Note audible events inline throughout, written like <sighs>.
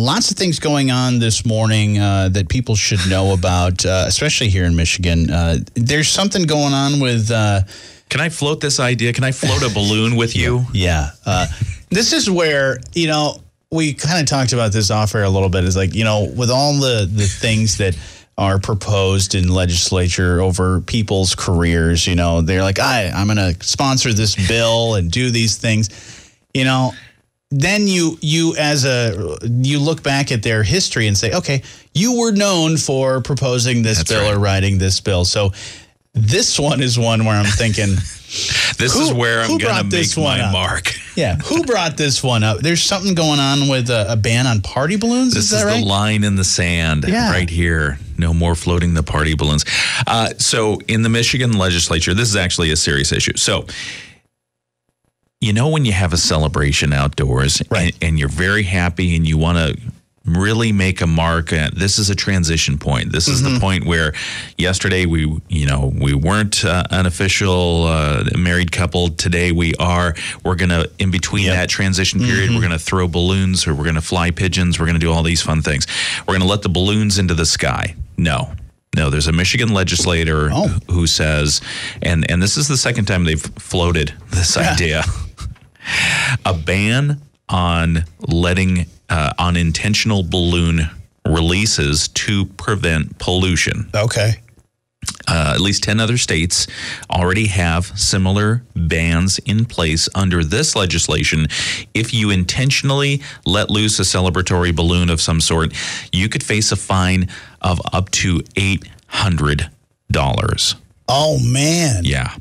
lots of things going on this morning uh, that people should know about, uh, especially here in Michigan. Uh, there's something going on with. Uh, Can I float this idea? Can I float a balloon with you? <laughs> Yeah. Uh, this is where, you know, we kind of talked about this off air a little bit. Is like, you know, with all the, the things that are proposed in legislature over people's careers, you know, they're like, I, I'm going to sponsor this bill and do these things. You know, then you you as a you look back at their history and say, okay, you were known for proposing this That's bill right. or writing this bill. So this one is one where I'm thinking, <laughs> This Who- is where I'm going to make this one my up? mark. <laughs> yeah, who brought this one up? There's something going on with a, a ban on party balloons. This is is right? the line in the sand Yeah. right here. No more floating the party balloons. Uh, so, in the Michigan legislature, this is actually a serious issue. So, you know, when you have a celebration outdoors Right. and, and you're very happy and you want to really make a mark uh, this is a transition point. This is Mm-hmm. the point where yesterday we you know we weren't uh, an official uh, married couple. Today we are. We're gonna in between Yep. that transition period we're gonna throw balloons or we're gonna fly pigeons. We're gonna do all these fun things. We're gonna let the balloons into the sky. No. No, there's a Michigan legislator Oh. who says, and and this is the second time they've floated this idea, a ban on letting uh, on intentional balloon releases to prevent pollution. okay. Uh, at least 10 other states already have similar bans in place under this legislation. If you intentionally let loose a celebratory balloon of some sort, you could face a fine of up to $800. Oh man. Yeah.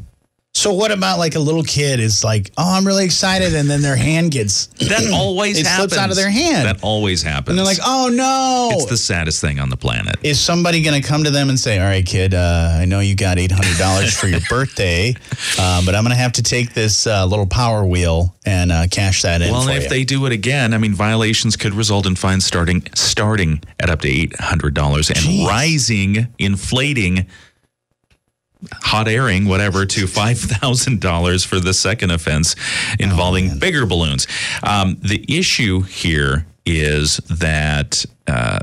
So what about like a little kid is like, oh, I'm really excited, and then their hand gets <laughs> That <clears throat> always It happens. slips out of their hand. That always happens. and they're like, oh no. it's the saddest thing on the planet. is somebody going to come to them and say, "All right, kid, uh, I know you got eight hundred dollars for your <laughs> birthday, uh, but I'm going to have to take this uh, little power wheel and uh, cash that in Well, if you." they do it again, I mean, violations could result in fines starting starting at up to eight hundred dollars and Jeez. rising, inflating, hot airing, whatever, to five thousand dollars for the second offense involving bigger balloons. Um, the issue here is that uh,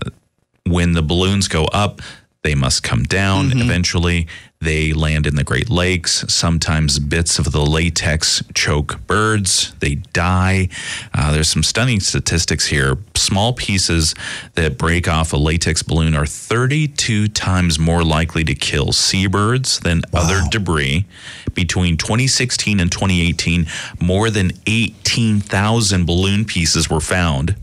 when the balloons go up, they must come down eventually. They land in the Great Lakes. Sometimes bits of the latex choke birds. They die. Uh, there's some stunning statistics here. Small pieces that break off a latex balloon are 32 times more likely to kill seabirds than other debris. Between 2016 and 2018, more than 18,000 balloon pieces were found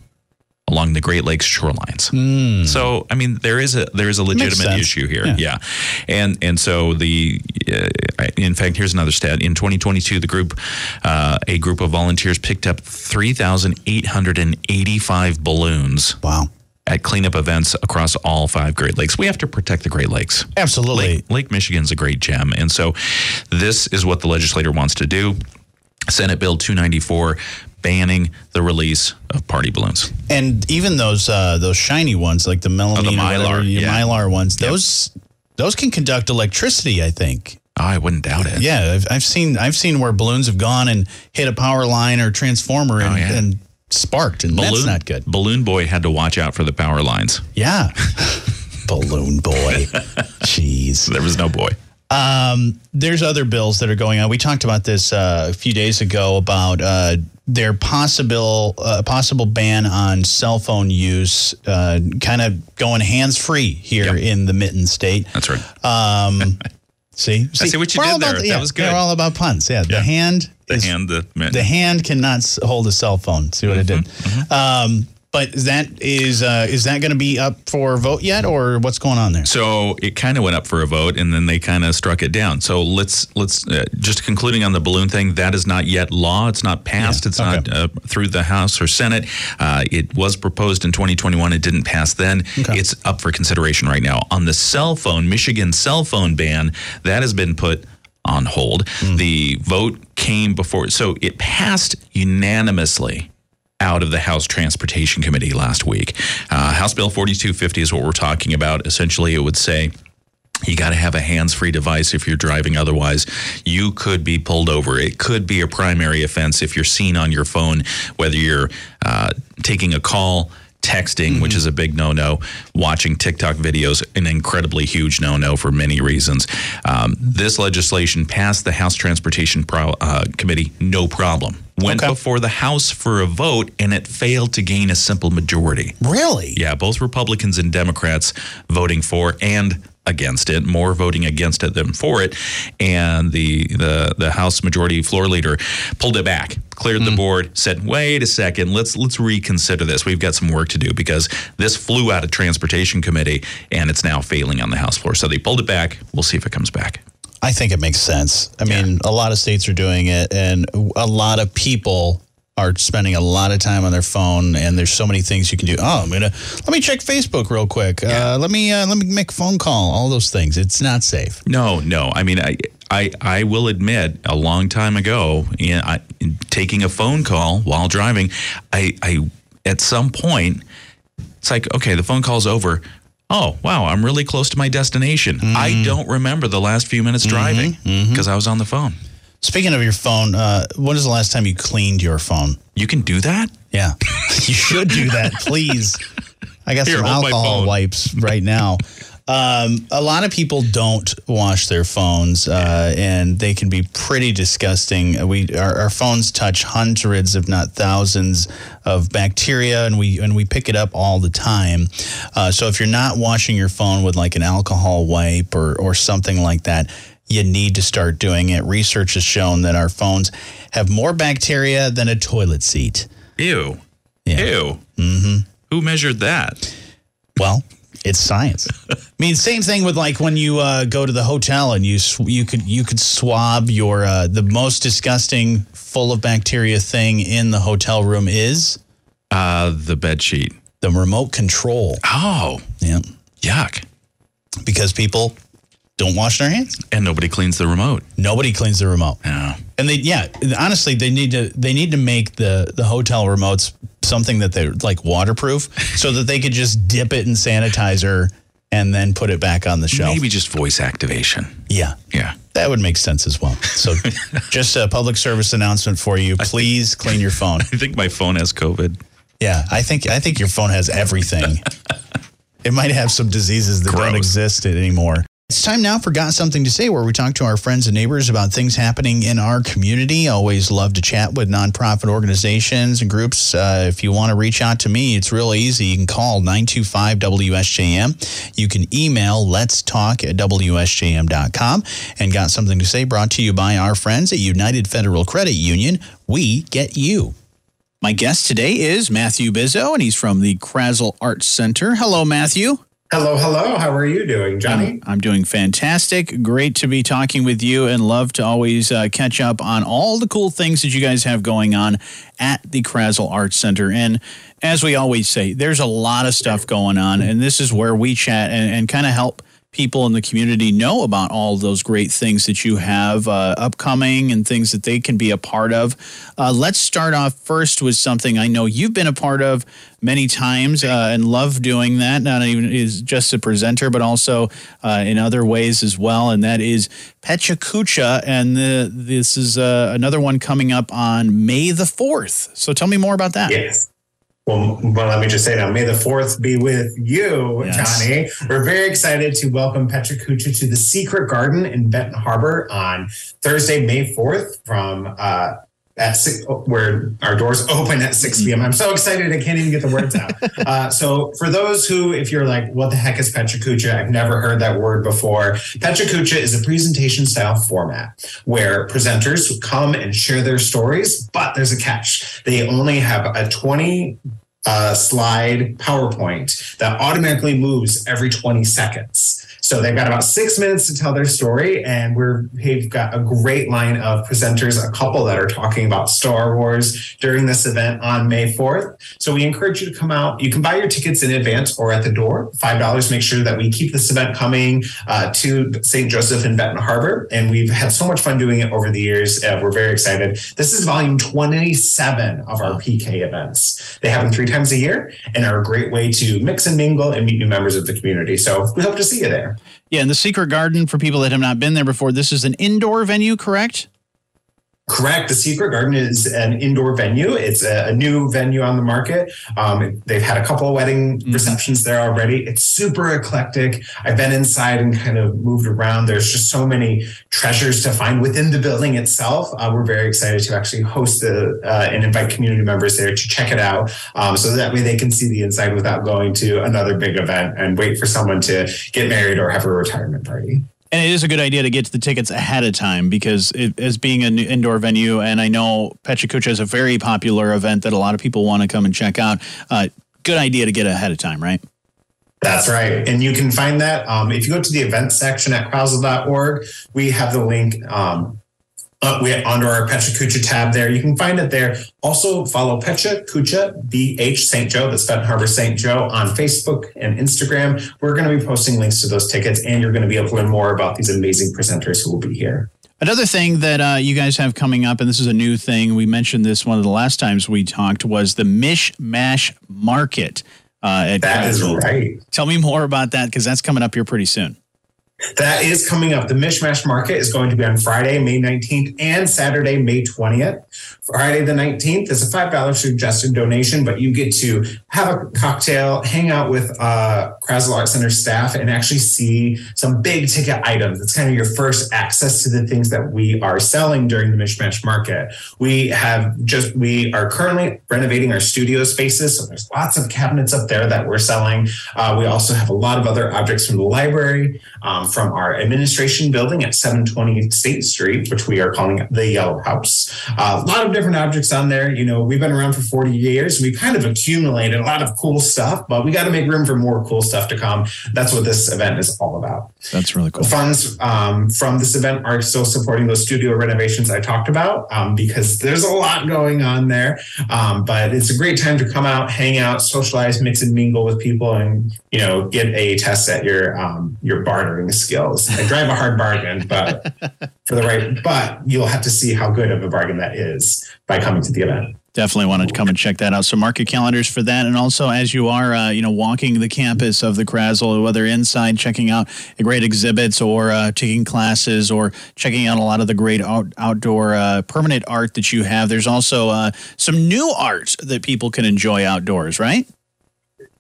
along the Great Lakes shorelines. So, I mean, there is a there is a legitimate issue here. Yeah. Yeah, and and so the uh, in fact, here's another stat. In 2022, the group uh, a group of volunteers picked up 3,885 balloons wow, at cleanup events across all five Great Lakes. We have to protect the Great Lakes. absolutely. Lake, Lake Michigan's a great gem. And so this is what the legislator wants to do. Senate Bill 294 banning the release of party balloons. And even those uh, those shiny ones, like the melamine, or Mylar, whatever, yeah. mylar ones, those those can conduct electricity. I think. Oh, I wouldn't doubt it. Yeah, I've, I've seen I've seen where balloons have gone and hit a power line or transformer and, Oh, yeah. and sparked, and that's not good. Balloon Boy had to watch out for the power lines. Yeah, <laughs> balloon boy. <laughs> Jeez. There was no boy. Um, there's other bills that are going on. We talked about this uh, a few days ago about uh, their possible uh, possible ban on cell phone use, uh, kind of going hands free here Yep. in the Mitten State. That's right. Um, <laughs> see, see what you did there. the- That was good. We're all about puns. Yeah, the hand the is hand, the, the hand cannot hold a cell phone. See what Mm-hmm, I did? Um, but is that is uh, is that going to be up for vote yet, or what's going on there? So it kind of went up for a vote, and then they kind of struck it down. So let's let's uh, just concluding on the balloon thing. That is not yet law. It's not passed. Yeah, It's okay. not uh, through the House or Senate. Uh, it was proposed in 2021. It didn't pass then. Okay. It's up for consideration right now. On the cell phone, Michigan cell phone ban that has been put on hold. Hmm. The vote came before, so it passed unanimously out of the House Transportation Committee last week. Uh, House Bill 4250 is what we're talking about. Essentially, it would say you got to have a hands-free device if you're driving otherwise you could be pulled over it could be a primary offense if you're seen on your phone whether you're uh, taking a call texting, which is a big no no, watching TikTok videos, an incredibly huge no no for many reasons. Um, this legislation passed the House Transportation Pro, uh, Committee, no problem. Went Okay. before the House for a vote, and it failed to gain a simple majority. Really? Yeah, both Republicans and Democrats voting for and against it, more voting against it than for it, and the the the House Majority Floor Leader pulled it back, cleared the hmm. board, said, "Wait a second, let's let's reconsider this. We've got some work to do because this flew out of Transportation Committee and it's now failing on the House floor." So they pulled it back. We'll see if it comes back. I think it makes sense. I mean, a lot of states are doing it, and a lot of people are spending a lot of time on their phone. And there's so many things you can do. Oh, I'm gonna let me check Facebook real quick. Uh, let me uh, let me make a phone call. All those things. It's not safe. No, no. I mean, I, I, I will admit, a long time ago, in, I, taking a phone call while driving, I, I, at some point, it's like, okay, the phone call's over. Oh, wow, I'm really close to my destination. I don't remember the last few minutes driving because I was on the phone. Speaking of your phone, uh, when is the last time you cleaned your phone? You can do that? Yeah, <laughs> you should do that, please. I got Here, some alcohol wipes right now. Um, a lot of people don't wash their phones, uh, and they can be pretty disgusting. We our, our phones touch hundreds, if not thousands, of bacteria, and we and we pick it up all the time. Uh, so if you're not washing your phone with like an alcohol wipe or or something like that, you need to start doing it. Research has shown that our phones have more bacteria than a toilet seat. Ew. Yeah. Ew. Mm-hmm. Who measured that? Well, it's science. I mean, same thing with like when you uh, go to the hotel and you sw- you could you could swab your uh, the most disgusting, full of bacteria thing in the hotel room is Uh, the bed sheet. the remote control. Oh, Yeah, yuck. because people don't wash their hands. And nobody cleans the remote. Nobody cleans the remote. Yeah. And they, yeah, honestly, they need to they need to make the the hotel remotes something that they're like waterproof, <laughs> so that they could just dip it in sanitizer and then put it back on the shelf. Maybe just voice activation. Yeah, Yeah. that would make sense as well. So, <laughs> just a public service announcement for you: please clean your phone. <laughs> I think my phone has COVID. Yeah, I think I think your phone has everything. it might have some diseases that don't exist anymore. It's time now for Got Something to Say, where we talk to our friends and neighbors about things happening in our community. Always love to chat with nonprofit organizations and groups. Uh, if you want to reach out to me, it's real easy. You can call 925 WSJM. You can email let's talk at WSJM.com. And Got Something to Say brought to you by our friends at United Federal Credit Union. We get you. My guest today is Matthew Bizzo, and he's from the Krasl Arts Center. Hello, Matthew. Hello, hello. How are you doing, Johnny? I'm doing fantastic. Great to be talking with you and love to always uh, catch up on all the cool things that you guys have going on at the Krasl Arts Center. And as we always say, there's a lot of stuff going on, and this is where we chat and, and kind of help people in the community know about all those great things that you have uh, upcoming and things that they can be a part of. Uh, let's start off first with something I know you've been a part of many times uh, and love doing that. Not even is just a presenter, but also uh, in other ways as well. And that is Pechakucha, and the, this is uh, another one coming up on May the fourth. So tell me more about that. Yes. Well, well, let me just say now, may the fourth be with you, Yes. Johnny. We're very excited to welcome Pecha Kucha to the Secret Garden in Benton Harbor on Thursday, May 4th from uh, at six, where our doors open at 6 p.m. I'm so excited I can't even get the words out. <laughs> uh, so for those who, if you're like, what the heck is Pecha Kucha? I've never heard that word before. Pecha Kucha is a presentation style format where presenters come and share their stories, but there's a catch. They only have a 20 uh, slide PowerPoint that automatically moves every 20 seconds. So they've got about six minutes to tell their story, and we're we've got a great line of presenters, a couple that are talking about Star Wars during this event on May 4th. So we encourage you to come out. You can buy your tickets in advance or at the door. Five dollars. Make sure that we keep this event coming uh, to St. Joseph in Benton Harbor, and we've had so much fun doing it over the years. Uh, we're very excited. This is volume 27 of our PK events. They happen three times a year and are a great way to mix and mingle and meet new members of the community. So we hope to see you there. Yeah, and the Secret Garden, for people that have not been there before, this is an indoor venue, correct? Correct. The Secret Garden is an indoor venue. It's a, a new venue on the market. Um, they've had a couple of wedding mm-hmm. receptions there already. It's super eclectic. I've been inside and kind of moved around. There's just so many treasures to find within the building itself. Uh, we're very excited to actually host the uh, and invite community members there to check it out, um, so that way they can see the inside without going to another big event and wait for someone to get married or have a retirement party. And it is a good idea to get to the tickets ahead of time because it, as being an indoor venue, and I know Pecha Kucha is a very popular event that a lot of people want to come and check out. Uh, good idea to get ahead of time, right? That's right. And you can find that um, if you go to the events section at krasl.org, we have the link um, uh, we under our Pecha Kucha tab there. You can find it there. Also follow Pecha Kucha BH St. Joe, that's Benton Harbor St. Joe on Facebook and Instagram. We're going to be posting links to those tickets, and you're going to be able to learn more about these amazing presenters who will be here. Another thing that uh, you guys have coming up, and this is a new thing, we mentioned this one of the last times we talked, was the Mish Mash Market. Uh, that is right. Tell me more about that because that's coming up here pretty soon. That is coming up. The Mishmash Market is going to be on Friday, May 19th and Saturday, May 20th. Friday the 19th is a $5 suggested donation, but you get to have a cocktail, hang out with uh, Art Center staff, and actually see some big ticket items. It's kind of your first access to the things that we are selling during the Mishmash Market. We have just, we are currently renovating our studio spaces. So there's lots of cabinets up there that we're selling. Uh, we also have a lot of other objects from the library, um, from our administration building at 720 State Street, which we are calling the Yellow House. Uh, a lot of different objects on there. You know, we've been around for 40 years. We've kind of accumulated a lot of cool stuff, but we got to make room for more cool stuff to come. That's what this event is all about. That's really cool. The funds um, from this event are still supporting those studio renovations I talked about um, because there's a lot going on there. Um, but it's a great time to come out, hang out, socialize, mix and mingle with people, and you know, get a test at your um, your bartering skills. I drive a hard bargain, but <laughs> for the right, but you'll have to see how good of a bargain that is by coming to the event. Definitely want to come and check that out. So mark your calendars for that, and also as you are, uh, you know, walking the campus of the Krasl, whether inside checking out great exhibits or uh, taking classes or checking out a lot of the great out, outdoor uh, permanent art that you have. There's also uh, some new art that people can enjoy outdoors, right?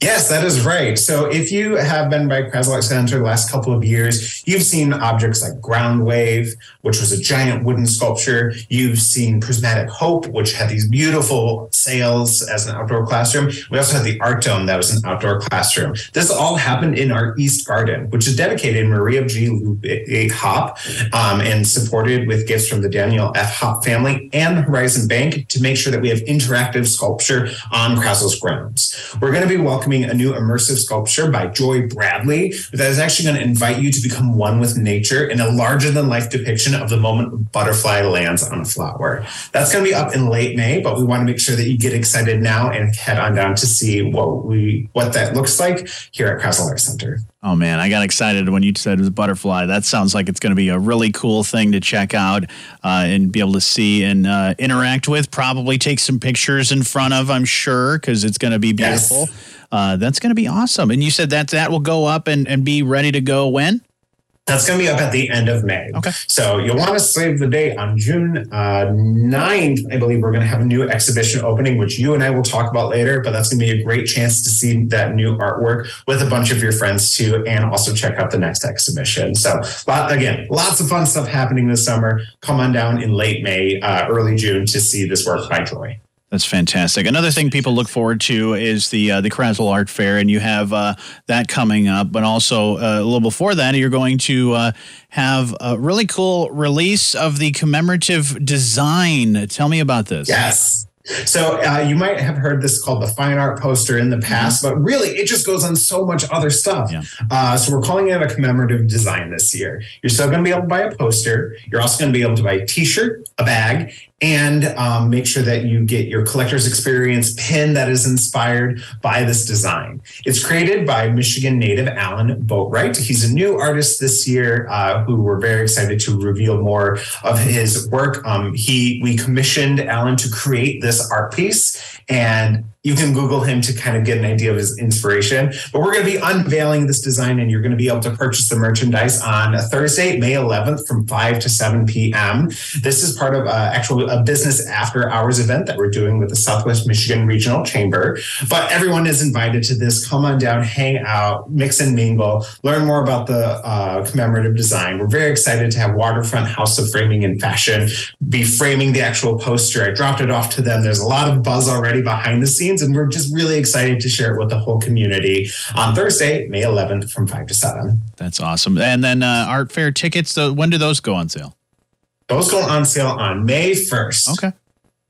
Yes, that is right. So if you have been by Krasl Center the last couple of years, you've seen objects like Ground Wave, which was a giant wooden sculpture. You've seen Prismatic Hope, which had these beautiful sails as an outdoor classroom. We also had the Art Dome that was an outdoor classroom. This all happened in our East Garden, which is dedicated Maria G. Lupe Hop um, and supported with gifts from the Daniel F. Hop family and Horizon Bank to make sure that we have interactive sculpture on Krasl's grounds. We're going to be welcoming welcoming a new immersive sculpture by Joy Bradley that is actually going to invite you to become one with nature in a larger than life depiction of the moment a butterfly lands on a flower. That's going to be up in late May, but we want to make sure that you get excited now and head on down to see what we what that looks like here at Krasl Art Center. Oh man, I got excited when you said it was butterfly. That sounds like it's going to be a really cool thing to check out uh, and be able to see and uh, interact with. Probably take some pictures in front of, I'm sure, because it's going to be beautiful. Yes. Uh, that's going to be awesome. And you said that that will go up and, and be ready to go when? That's going to be up at the end of May. Okay. So you'll want to save the date on June uh, 9th. I believe we're going to have a new exhibition opening, which you and I will talk about later. But that's going to be a great chance to see that new artwork with a bunch of your friends too, and also check out the next exhibition. So, lot, again, lots of fun stuff happening this summer. Come on down in late May, uh, early June to see this work by Joy. That's fantastic. Another thing people look forward to is the uh, the Krasl Art Fair, and you have uh, that coming up. But also uh, a little before that, you're going to uh, have a really cool release of the commemorative design. Tell me about this. Yes. So uh, you might have heard this called the fine art poster in the past, mm-hmm. but really it just goes on so much other stuff. Yeah. Uh, so we're calling it a commemorative design this year. You're still going to be able to buy a poster. You're also going to be able to buy a T-shirt, a bag, and um, make sure that you get your collector's experience pin that is inspired by this design. It's created by Michigan native Alan Boatwright. He's a new artist this year uh, who we're very excited to reveal more of his work. Um, he we commissioned Alan to create this art piece, and you can Google him to kind of get an idea of his inspiration. But we're going to be unveiling this design, and you're going to be able to purchase the merchandise on Thursday, May 11th, from 5 to 7 p.m. This is part of uh, actual a business after hours event that we're doing with the Southwest Michigan Regional Chamber. But everyone is invited to this. Come on down, hang out, mix and mingle, learn more about the uh, commemorative design. We're very excited to have Waterfront House of Framing and Fashion be framing the actual poster. I dropped it off to them. There's a lot of buzz already behind the scenes and we're just really excited to share it with the whole community on Thursday, May 11th from 5 to 7. That's awesome. And then uh, art fair tickets, so when do those go on sale? Those go on sale on May 1st. Okay.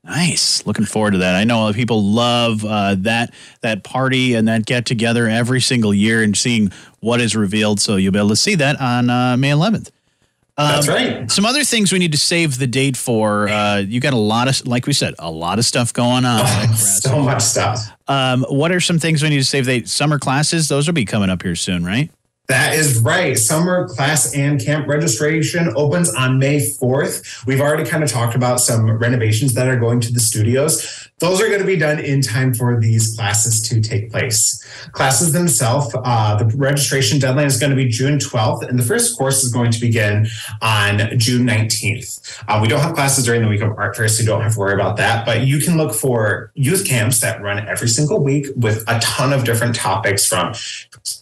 Nice. Looking forward to that. I know people love uh, that that party and that get together every single year and seeing what is revealed. So you'll be able to see that on uh, May 11th. Um, That's right. Some other things we need to save the date for. Uh, you got a lot of, like we said, a lot of stuff going on. Oh, <laughs> so much stuff. Um, what are some things we need to save? The summer classes; those will be coming up here soon, right? That is right. Summer class and camp registration opens on May 4th. We've already kind of talked about some renovations that are going to the studios. Those are going to be done in time for these classes to take place. Classes themselves, uh, the registration deadline is going to be June 12th, and the first course is going to begin on June 19th. Uh, we don't have classes during the week of art fair, so you don't have to worry about that. But you can look for youth camps that run every single week with a ton of different topics from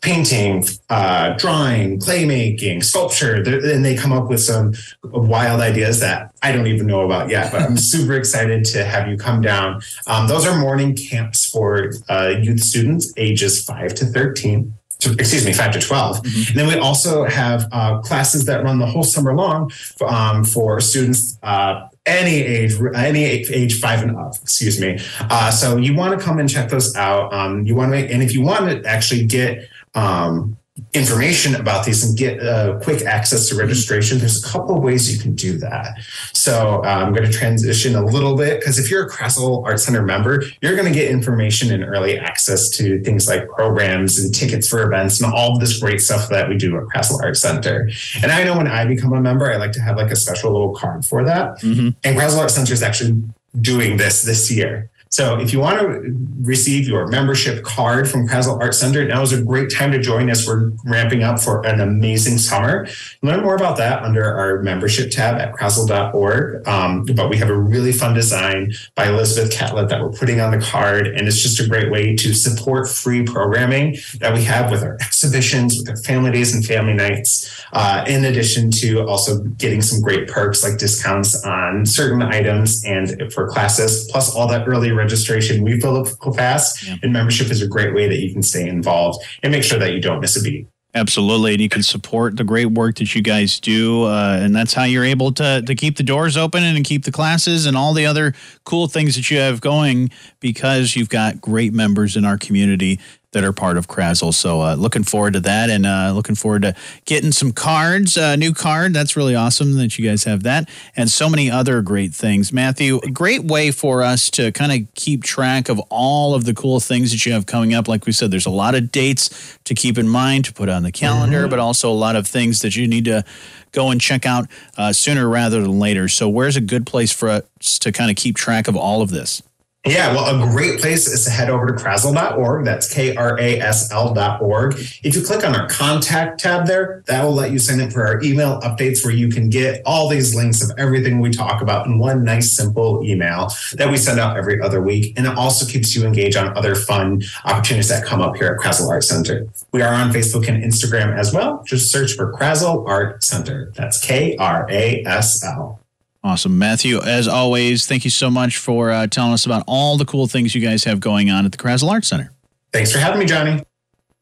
painting, uh, drawing, playmaking, sculpture, and they come up with some wild ideas that I don't even know about yet. But I'm <laughs> super excited to have you come down. Um, those are morning camps for uh, youth students ages five to thirteen. To, excuse me, five to 12. Mm-hmm. And then we also have uh, classes that run the whole summer long for, um, for students uh, any age, any age five and up, excuse me. Uh, so you want to come and check those out. Um, you want to make, and if you want to actually get um, information about these and get uh, quick access to registration, there's a couple of ways you can do that. So uh, I'm going to transition a little bit because if you're a Krasl Art Center member, you're going to get information and early access to things like programs and tickets for events and all of this great stuff that we do at Krasl Art Center. And I know when I become a member, I like to have like a special little card for that. Mm-hmm. And Krasl Art Center is actually doing this this year. So if you want to receive your membership card from Krasl Art Center, now is a great time to join us. We're ramping up for an amazing summer. Learn more about that under our membership tab at krasl.org. Um, but we have a really fun design by Elizabeth Catlett that we're putting on the card. And it's just a great way to support free programming that we have with our exhibitions, with our family days and family nights, uh, in addition to also getting some great perks like discounts on certain items and for classes, plus all that early registration. We fill up fast, yeah. and membership is a great way that you can stay involved and make sure that you don't miss a beat. Absolutely, and you can support the great work that you guys do, uh, and that's how you're able to to keep the doors open and keep the classes and all the other cool things that you have going because you've got great members in our community that are part of Krasl. So uh, looking forward to that and uh, looking forward to getting some cards, a uh, new card. That's really awesome that you guys have that and so many other great things. Matthew, a great way for us to kind of keep track of all of the cool things that you have coming up. Like we said, there's a lot of dates to keep in mind to put on the calendar, mm-hmm. but also a lot of things that you need to go and check out uh, sooner rather than later. So where's a good place for us to kind of keep track of all of this? Yeah, well, a great place is to head over to krasl.org. That's K R A S L.org. If you click on our contact tab there, that will let you sign up for our email updates where you can get all these links of everything we talk about in one nice, simple email that we send out every other week. And it also keeps you engaged on other fun opportunities that come up here at Krasl Art Center. We are on Facebook and Instagram as well. Just search for Krasl Art Center. That's K R A S L. Awesome. Matthew, as always, thank you so much for uh, telling us about all the cool things you guys have going on at the Krasl Arts Center. Thanks for having me, Johnny.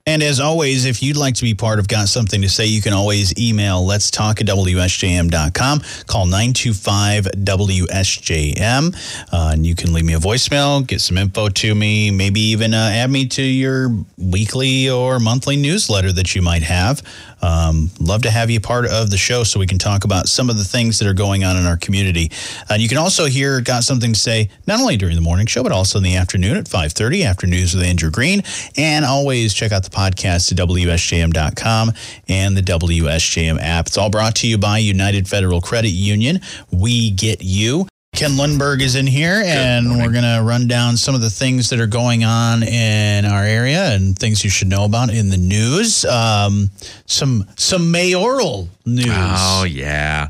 And as always, if you'd like to be part of Got Something to Say, you can always email let's talk at WSJM.com. Call 925 WSJM. Uh, and you can leave me a voicemail, get some info to me, maybe even uh, add me to your weekly or monthly newsletter that you might have. Um, love to have you part of the show so we can talk about some of the things that are going on in our community. And you can also hear Got Something to Say not only during the morning show, but also in the afternoon at 5.30 after news with Andrew Green. And always check out the podcast at WSJM.com and the WSJM app. It's all brought to you by United Federal Credit Union. We get you. Ken Lundberg is in here, and we're going to run down some of the things that are going on in our area and things you should know about in the news. Um, some some mayoral news. Oh, yeah.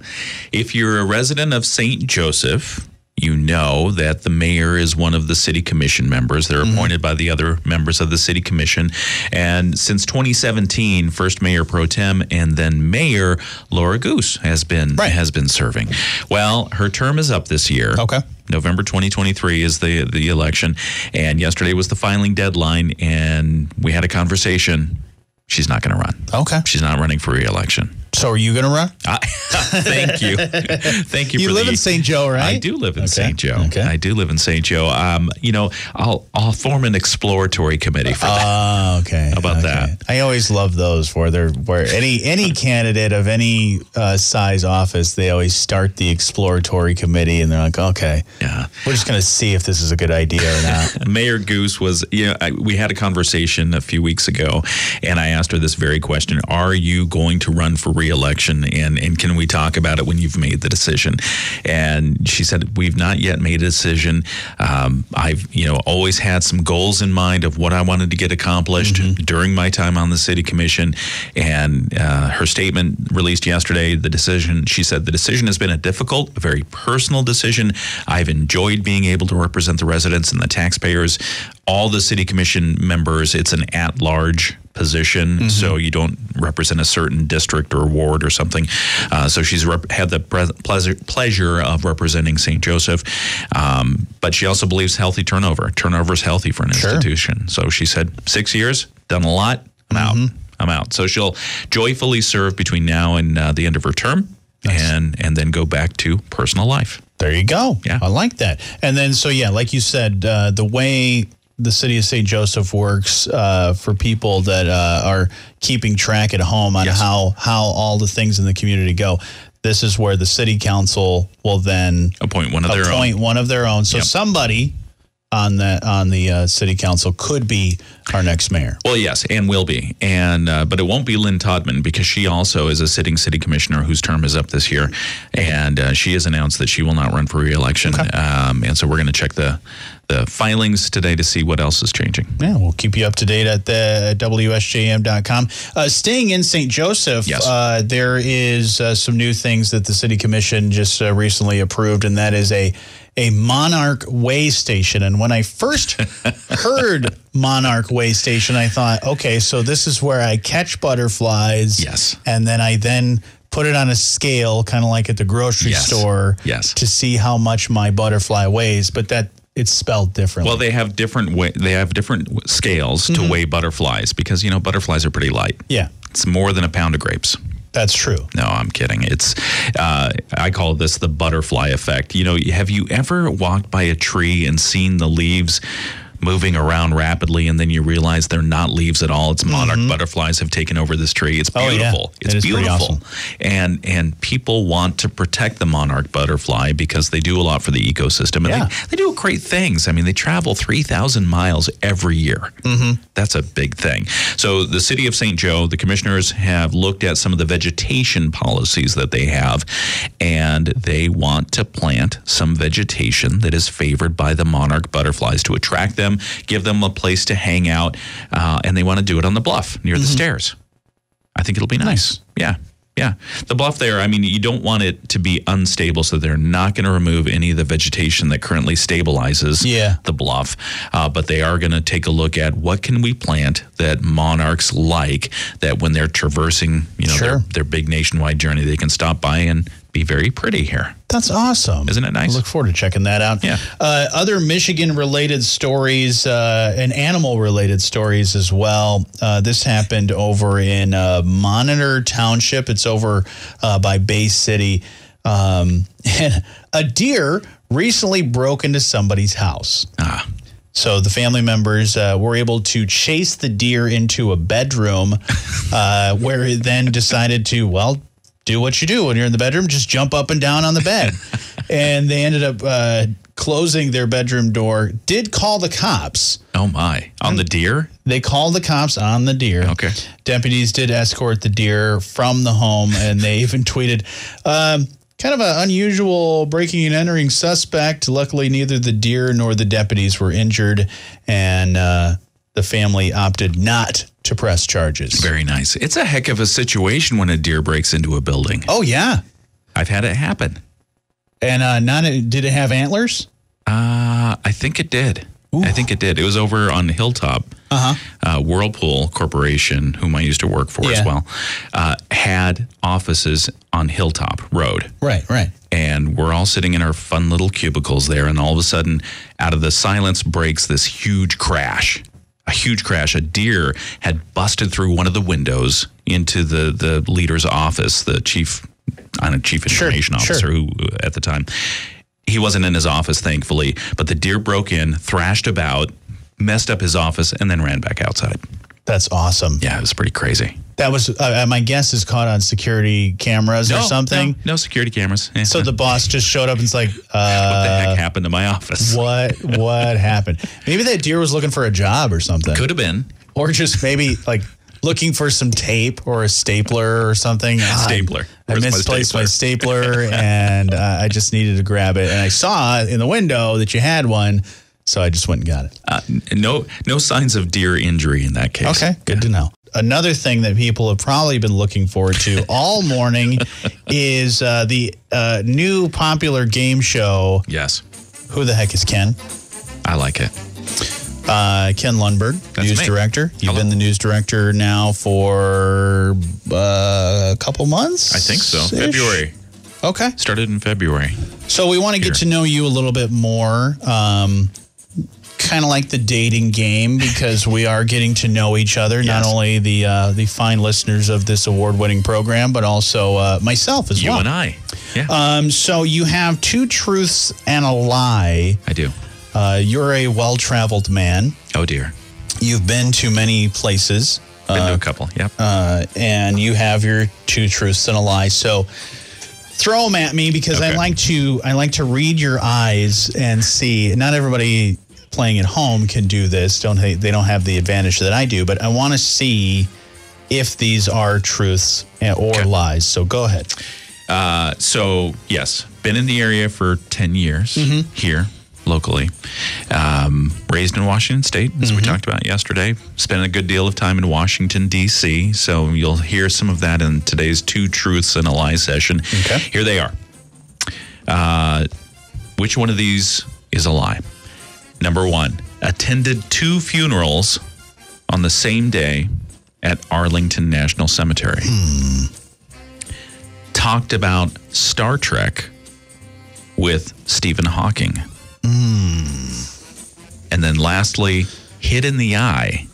If you're a resident of St. Joseph, you know that the mayor is one of the city commission members. They're Mm-hmm. appointed by the other members of the city commission. And since 2017, first mayor pro tem and then mayor Laura Goose has been Right. has been serving. Well, her term is up this year. Okay. November 2023 is the the election, and yesterday was the filing deadline, and we had a conversation. She's not going to run. Okay. She's not running for re-election. So are you going to run? I, <laughs> thank you, <laughs> thank you. You live the, in St. Joe, right? I do live in Okay. St. Joe. Okay. I do live in St. Joe. Um, you know, I'll I'll form an exploratory committee for that. Oh, okay. How about that? I always love those where they're where any any <laughs> candidate of any uh, size office, they always start the exploratory committee, and they're like, okay, Yeah. we're just going to see if this is a good idea or not. Mayor Goose was, you know, I, we had a conversation a few weeks ago, and I asked her this very question: Are you going to run for reelection, and and can we talk about it when you've made the decision? And she said, We've not yet made a decision. Um, I've, you know, always had some goals in mind of what I wanted to get accomplished during my time on the city commission, and uh, her statement released yesterday, the decision. She said the decision has been a difficult, a very personal decision. I've enjoyed being able to represent the residents and the taxpayers, all the city commission members. It's an at-large position, so you don't represent a certain district or ward or something. Uh, so she's rep- had the pre- pleasure pleasure of representing St. Joseph, um, but she also believes healthy turnover. Turnover is healthy for an Sure. institution. So she said, six years, done a lot. I'm out. I'm out. So she'll joyfully serve between now and uh, the end of her term, and and then go back to personal life. There you go. Yeah. I like that. And then, so yeah, like you said, uh, the way the city of St. Joseph works uh, for people that uh, are keeping track at home on Yes. how how all the things in the community go. This is where the city council will then Appoint one of their own. appoint one of their own. So Yep. somebody on the on the uh, city council could be our next mayor. Well, yes, and will be, and uh, but it won't be Lynn Todman because she also is a sitting city commissioner whose term is up this year, and uh, she has announced that she will not run for reelection. Um, and so we're going to check the the filings today to see what else is changing. Yeah, we'll keep you up to date at the WSJM.com. Uh, staying in St. Joseph, Yes. uh, there is uh, some new things that the City Commission just uh, recently approved, and that is a a Monarch Way station. And when I first <laughs> heard Monarch Way station, I thought, okay, so this is where I catch butterflies. Yes. And then I then put it on a scale, kind of like at the grocery Yes. store, Yes. to see how much my butterfly weighs. But that it's spelled differently. Well, they have different way, they have different scales to mm-hmm. weigh butterflies because you know butterflies are pretty light. yeah, It's more than a pound of grapes. That's true. No, I'm kidding. It's uh, I call this the butterfly effect. You know, have you ever walked by a tree and seen the leaves moving around rapidly, and then you realize they're not leaves at all? It's monarch butterflies have taken over this tree. It's Mm-hmm. Oh, yeah. beautiful. It It's beautiful, awesome. and and people want to protect the monarch butterfly because they do a lot for the ecosystem, and Yeah. they, they do great things. I mean, they travel three thousand miles every year. Mm-hmm. That's a big thing. So the city of St. Joe, the commissioners have looked at some of the vegetation policies that they have, and they want to plant some vegetation that is favored by the monarch butterflies to attract them, give them a place to hang out, uh, and they want to do it on the bluff near the stairs. I think it'll be nice. Yeah. Yeah. The bluff there, I mean, you don't want it to be unstable, so they're not going to remove any of the vegetation that currently stabilizes Yeah. the bluff. Uh, but they are going to take a look at what can we plant that monarchs like that when they're traversing, you know, Sure. their, their big nationwide journey, they can stop by and be very pretty here. That's awesome. Isn't it nice? I look forward to checking that out. Yeah. Uh, other Michigan related stories uh, and animal related stories as well. Uh, this happened over in uh, Monitor Township. It's over uh, by Bay City. Um, <laughs> and a deer recently broke into somebody's house. Ah, So the family members uh, were able to chase the deer into a bedroom, <laughs> uh, where it then decided to well do what you do when you're in the bedroom, just jump up and down on the bed, <laughs> and they ended up uh, closing their bedroom door. Did call the cops. oh my. On the deer? They called the cops on the deer. Okay. Deputies did escort the deer from the home, and they <laughs> even tweeted. Um, kind of an unusual breaking and entering suspect. Luckily, neither the deer nor the deputies were injured, and uh, the family opted not to press charges. Very nice. It's a heck of a situation when a deer breaks into a building. Oh yeah, I've had it happen. and uh, not did it have antlers? Uh, I think it did. I think it did. It was over on Hilltop. Uh-huh. Whirlpool Corporation, whom I used to work for Yeah. as well, uh, had offices on Hilltop Road. Right, right. and we're all sitting in our fun little cubicles there and all of a sudden out of the silence breaks this huge crash a huge crash a deer had busted through one of the windows into the the leader's office the chief I don't know, chief information sure. officer who uh, at the time he wasn't in his office thankfully but the deer broke in thrashed about messed up his office and then ran back outside That's awesome. yeah it was pretty crazy That was uh, my guess is caught on security cameras or something. no, no security cameras Yeah. So the boss just showed up and it's like, <laughs> what the uh, heck happened to my office what what happened? Maybe that deer was looking for a job or something, could have been or just maybe like looking for some tape or a stapler or something. <laughs> Stapler. I Where's my misplaced my stapler, <laughs> and uh, I just needed to grab it. And I saw in the window that you had one, so I just went and got it. Uh, no, no signs of deer injury in that case. Okay, good to know. Another thing that people have probably been looking forward to <laughs> all morning is uh, the uh, new popular game show. Yes, Who the heck is Ken? I like it. Uh, Ken Lundberg, That's news me. director. You've Hello. been the news director now for uh, a couple months. I think so. February Okay. started in February. So we want to get to know you a little bit more. Um, kind of like the dating game because we are getting to know each other. Not only the uh, the fine listeners of this award-winning program, but also uh, myself as You well. You and I. Yeah, Um, so you have two truths and a lie. I do. Uh, you're a well-traveled man. Oh dear, You've been to many places. been to a couple. Yep. uh, and you have your two truths and a lie. So throw them at me because I like to I like to read your eyes and see. Not everybody playing at home can do this. Don't they? They don't have the advantage that I do. But I want to see if these are truths or Okay. lies. So go ahead. Uh, so yes, been in the area for ten years here locally. Um, raised in Washington State, as we talked about yesterday. Spent a good deal of time in Washington D.C. So you'll hear some of that in today's two truths and a lie session. Okay. Here they are. Uh, which one of these is a lie? Number one, attended two funerals on the same day at Arlington National Cemetery. Hmm. Talked about Star Trek with Stephen Hawking. Hmm. And then lastly, hit in the eye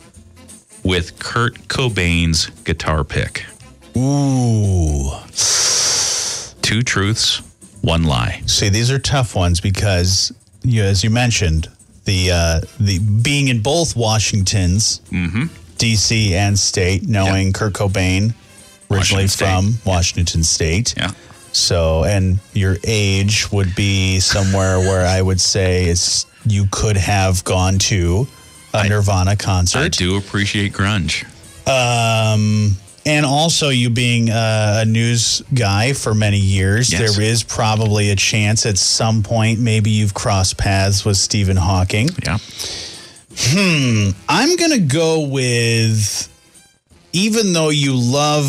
with Kurt Cobain's guitar pick. Ooh. Two truths, one lie. See, these are tough ones because, you, as you mentioned, the uh, the being in both Washingtons, D.C. and state, knowing Kurt Cobain, originally Washington State. from Washington State. Yeah. So, and your age would be somewhere <laughs> where I would say it's you could have gone to a Nirvana concert. I do appreciate grunge. Um, and also, you being uh, a news guy for many years, Yes. there is probably a chance at some point maybe you've crossed paths with Stephen Hawking. Yeah. Hmm. I'm going to go with, even though you love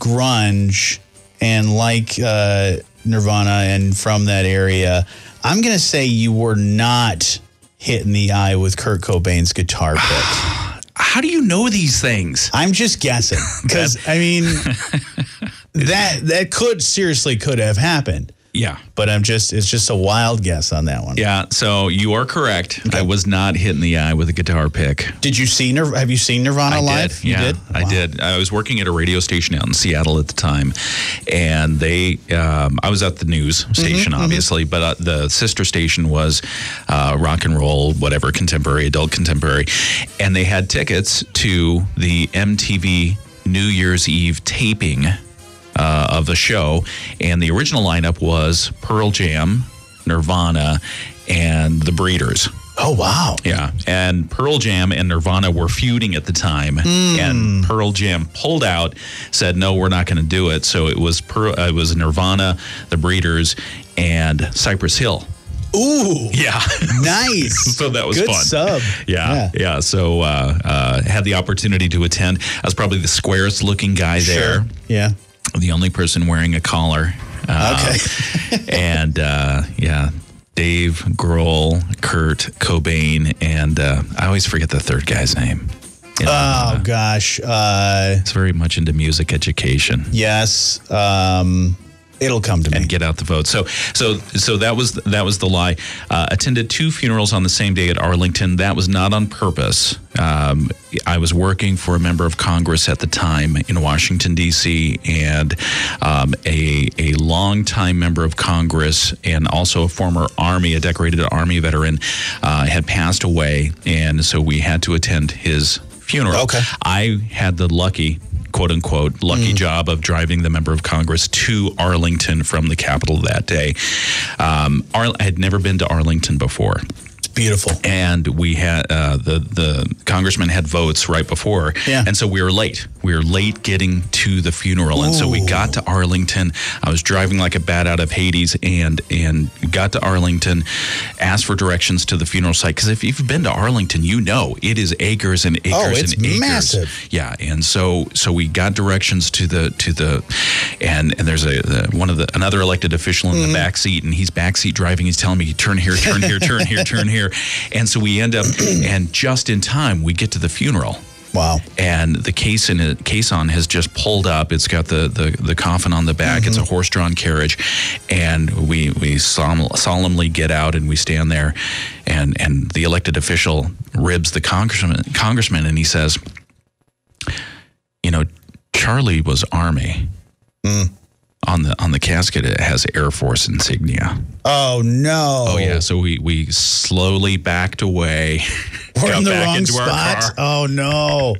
grunge and like uh, Nirvana and from that area, I'm going to say you were not hit in the eye with Kurt Cobain's guitar pick. <sighs> <sighs> How do you know these things? I'm just guessing because <laughs> I mean <laughs> that that could seriously could have happened, Yeah. but I'm just it's just a wild guess on that one. Yeah. So you are correct. I was not hit in the eye with a guitar pick. Did you see Nir- Have you seen Nirvana I live? did. You yeah, did. I Wow. did. I was working at a radio station out in Seattle at the time, and they. Um, I was at the news Mm-hmm, station, obviously, but uh, the sister station was uh, rock and roll, whatever, contemporary, adult contemporary, and they had tickets to the MTV New Year's Eve taping uh, of the show, and the original lineup was Pearl Jam, Nirvana, and the Breeders. Oh wow. Yeah, and Pearl Jam and Nirvana were feuding at the time, and Pearl Jam pulled out, said no, we're not going to do it. So it was Pearl, uh, it was Nirvana, the Breeders, and Cypress Hill. Ooh. Yeah, <laughs> Nice. so that was Good fun. sub. Yeah, yeah. So uh, uh, had the opportunity to attend. I was probably the squarest looking guy there, Yeah. The only person wearing a collar. Uh, Okay. <laughs> and uh, yeah. Dave Grohl, Kurt Cobain, and uh, I always forget the third guy's name. You know, Oh gosh. Uh, It's very much into music education yes. Um, it'll come to me. and get out the vote. So, so, so that was that was the lie. Uh, attended two funerals on the same day at Arlington. That was not on purpose. Um, I was working for a member of Congress at the time in Washington D.C. and um, a a longtime member of Congress and also a former Army, a decorated Army veteran, uh, had passed away, and so we had to attend his funeral. Okay. I had the lucky, quote unquote, lucky job of driving the member of Congress to Arlington from the Capitol that day. Um, Ar- I had never been to Arlington before. It's beautiful. And we had uh, the the congressman had votes right before, Yeah. and so we were late. We were late getting to the funeral, and so we got to Arlington. I was driving like a bat out of Hades, and and got to Arlington, asked for directions to the funeral site because if you've been to Arlington, you know it is acres and acres Oh, it's and acres. massive. Yeah, and so so we got directions to the to the, and and there's a the, one of the another elected official in the back seat, and he's backseat driving. He's telling me turn here, turn here, turn here, turn here, and so we end up, <clears throat> and just in time we get to the funeral. Wow. And the case in it, case has just pulled up. It's got the the, the coffin on the back. It's a mm-hmm. horse drawn carriage, and we we solemn, solemnly get out and we stand there, and and the elected official ribs the congressman congressman, and he says, you know, Charlie was Army. Mm. On the on the casket, it has Air Force insignia. Oh no. Oh yeah, so we we slowly backed away. We're in the wrong spot. Oh no.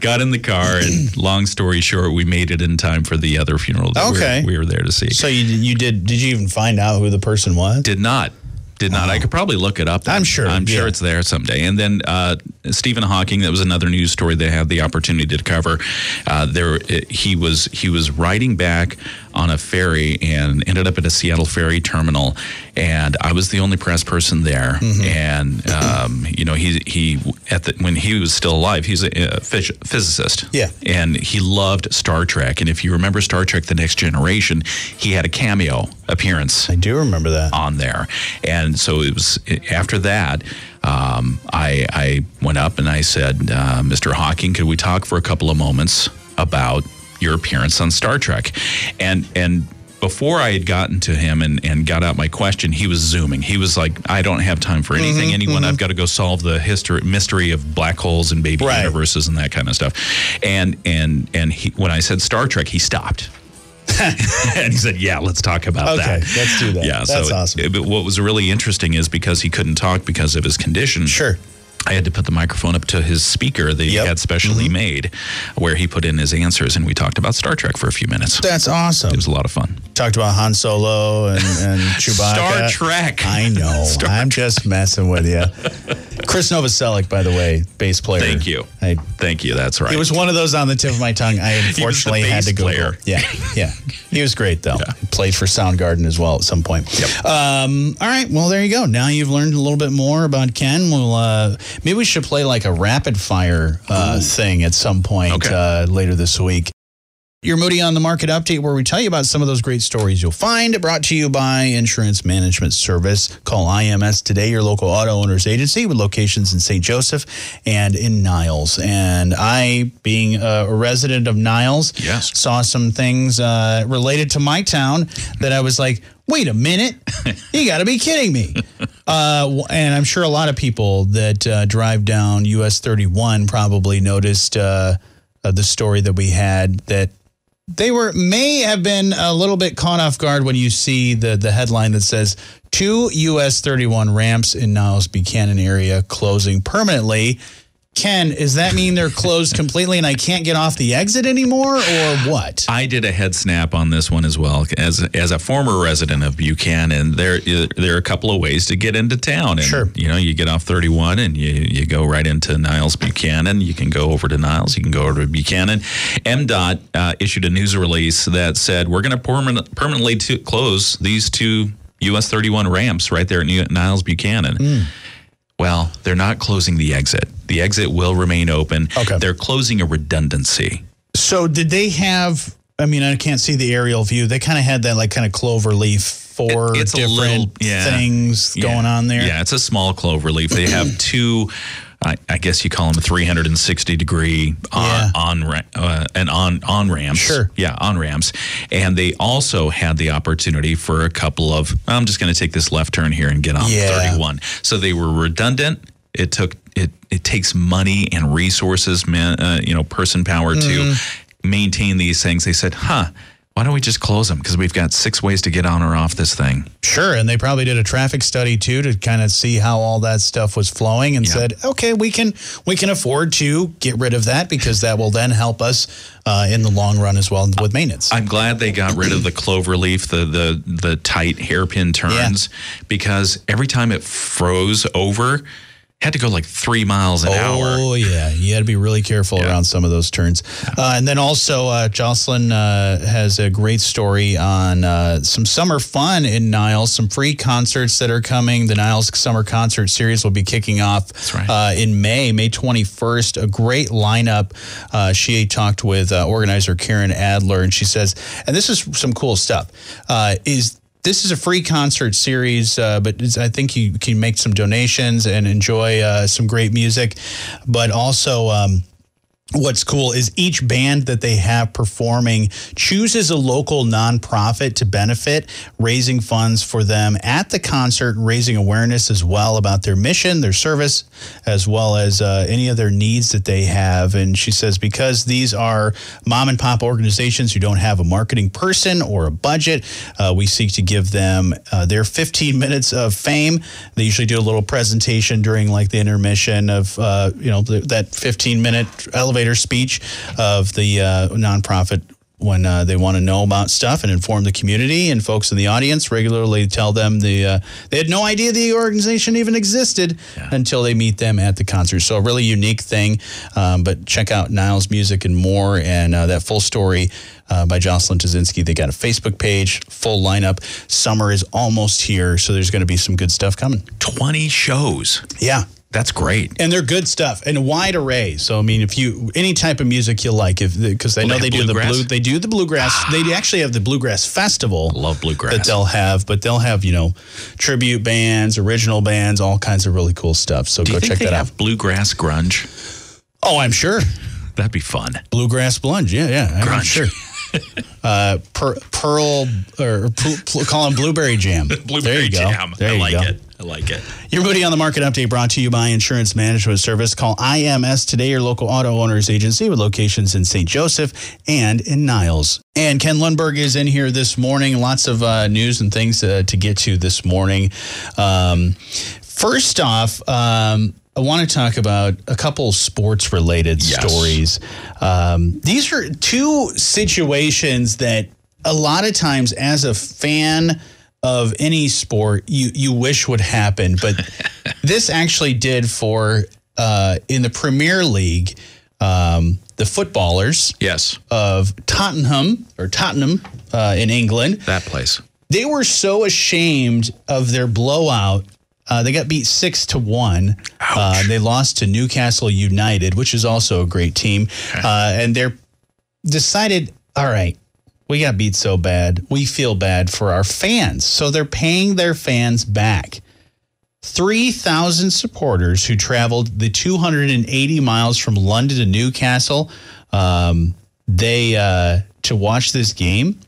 got in the car and <clears throat> long story short we made it in time for the other funeral that we were- Okay. we, were, there to see So you you did did you even find out who the person was? did not did not i could probably look it up I'm sure, i'm sure yeah. it's there someday and then uh, stephen hawking that was another news story they had the opportunity to cover uh, there he was he was riding back on a ferry and ended up at a Seattle ferry terminal. And I was the only press person there. Mm-hmm. And um, you know, he he at the when he was still alive, he's a, a phys- physicist. Yeah. and he loved Star Trek. And if you remember Star Trek: The Next Generation, he had a cameo appearance I do remember that. on there. And so it was after that, um, I, I went up and I said, uh, Mr. Hawking, could we talk for a couple of moments about your appearance on Star Trek? And, and, before I had gotten to him and, and got out my question, he was zooming. He was like, "I don't have time for anything. Anyone, I've got to go solve the history mystery of black holes and baby Right. universes and that kind of stuff." And and and he, when I said Star Trek, he stopped. <laughs> and he said, "Yeah, let's talk about Okay, that." let's do that. Yeah, That's so awesome. it- but what was really interesting is because he couldn't talk because of his condition. Sure. I had to put the microphone up to his speaker that he Yep. Mm-hmm. had specially made, where he put in his answers, and we talked about Star Trek for a few minutes. That's awesome. It was a lot of fun. Talked about Han Solo and, and <laughs> Chewbacca. Star Trek. I know. <laughs> Star I'm just messing with you. Chris Novoselic, by the way, bass player. Thank you. I, Thank you. That's right. it was one of those on the tip of my tongue. I <laughs> unfortunately had to go. player. Yeah, yeah. He was great though. He played for Soundgarden as well at some point. Yep. Um, all right. Well, there you go. Now you've learned a little bit more about Ken. We'll uh, maybe we should play like a rapid fire uh, thing at some point Okay. uh, later this week. Your Moody on the Market update, where we tell you about some of those great stories you'll find. Brought to you by Insurance Management Service. Call IMS today, your local auto owners agency with locations in St. Joseph and in Niles. And I, being a resident of Niles, Yes. saw some things uh, related to my town that I was like, wait a minute, you got to be kidding me. <laughs> Uh, and I'm sure a lot of people that uh, drive down US 31 probably noticed uh, uh, the story that we had that they were may have been a little bit caught off guard when you see the the headline that says two US 31 ramps in Niles Buchanan area closing permanently Ken, does that mean they're closed completely and I can't get off the exit anymore, or what? I did a head snap on this one as well. As as a former resident of Buchanan, there there are a couple of ways to get into town. And, Sure. You know, you get off 31 and you you go right into Niles Buchanan. You can go over to Niles. You can go over to Buchanan. MDOT uh, issued a news release that said we're going to permanently close these two US 31 ramps right there at Niles Buchanan. Hmm. Well, they're not closing the exit. The exit will remain open. Okay. They're closing a redundancy. So did they have? I mean, I can't see the aerial view. They kind of had that like kind of clover leaf four It- it's a different little- yeah. things Yeah. going on there. Yeah, it's a small clover leaf. They have <clears throat> two, I, I guess you call them 360 degree on Yeah. on uh, and on on ramps. Sure. Yeah, on ramps, and they also had the opportunity for a couple of. I'm just going to take this left turn here and get on Yeah. 31. So they were redundant. It took it. It takes money and resources, man. Uh, you know, person power Mm-hmm. to maintain these things. They said, "Huh." Why don't we just close them? Because we've got six ways to get on or off this thing. Sure, and they probably did a traffic study too to kind of see how all that stuff was flowing, and Yeah. said, "Okay, we can we can afford to get rid of that because that will then help us uh, in the long run as well with maintenance." I'm glad they got rid of the clover leaf, the the the tight hairpin turns, because every time it froze over, had to go like three miles an hour. Oh yeah, you had to be really careful Yeah. around some of those turns. Uh, and then also, uh, Jocelyn uh, has a great story on uh, some summer fun in Niles. Some free concerts that are coming. The Niles Summer Concert Series will be kicking off right. uh, in May, May twenty first. A great lineup. Uh, she talked with uh, organizer Karen Adler, and she says, and this is some cool stuff. Uh, is this is a free concert series, uh, but I think you can make some donations and enjoy uh, some great music. But also, um, what's cool is each band that they have performing chooses a local nonprofit to benefit, raising funds for them at the concert, raising awareness as well about their mission, their service, as well as uh, any of their needs that they have. And she says because these are mom and pop organizations who don't have a marketing person or a budget, uh, we seek to give them uh, their 15 <laughs> minutes of fame. They usually do a little presentation during like the intermission of uh, you know th- that 15 minute elevator speech of the uh, nonprofit when uh, they want to know about stuff and inform the community and folks in the audience regularly tell them the uh, they had no idea the organization even existed until they meet them at the concert so a really unique thing um, but check out niles music and more and uh, that full story uh, by Jocelyn Tazinski. They got a Facebook page, full lineup. Summer is almost here, so there's going to be some good stuff coming. 20 shows. Yeah. That's great. And they're good stuff and a wide array. So I mean, if you any type of music you like, if because I Will know they they, do bluegrass? the blue, they do the bluegrass. they actually have the bluegrass festival. I Love bluegrass. That they'll have, but they'll have you know tribute bands, original bands, all kinds of really cool stuff. So Do go check they that have out. bluegrass grunge? Oh, I'm sure That'd be fun. bluegrass blunge. Yeah, yeah, I'm Grunge. sure. <laughs> uh, per, pearl or pl- pl- call them blueberry jam. <laughs> there you go. There I you like go. it. I like it. Your Moody on the Market update brought to you by Insurance Management Service. Call IMS today, your local auto owners agency with locations in St. Joseph and in Niles. And Ken Lundberg is in here this morning. Lots of uh, news and things uh, to get to this morning. Um, first off, um, I want to talk about a couple sports related Yes. stories. Um, these are two situations that a lot of times, as a fan of any sport, you you wish would happen, but <laughs> this actually did for uh, in the Premier League. Um, the footballers Yes, of Tottenham or Tottenham uh, in England that place. they were so ashamed of their blowout. Uh, they got beat six to one. Uh, they lost to Newcastle United, which is also a great team. <laughs> Uh, and they're decided, all right, we got beat so bad. We feel bad for our fans. So they're paying their fans back. 3,000 supporters who traveled the 280 miles from London to Newcastle um, they uh, to watch this game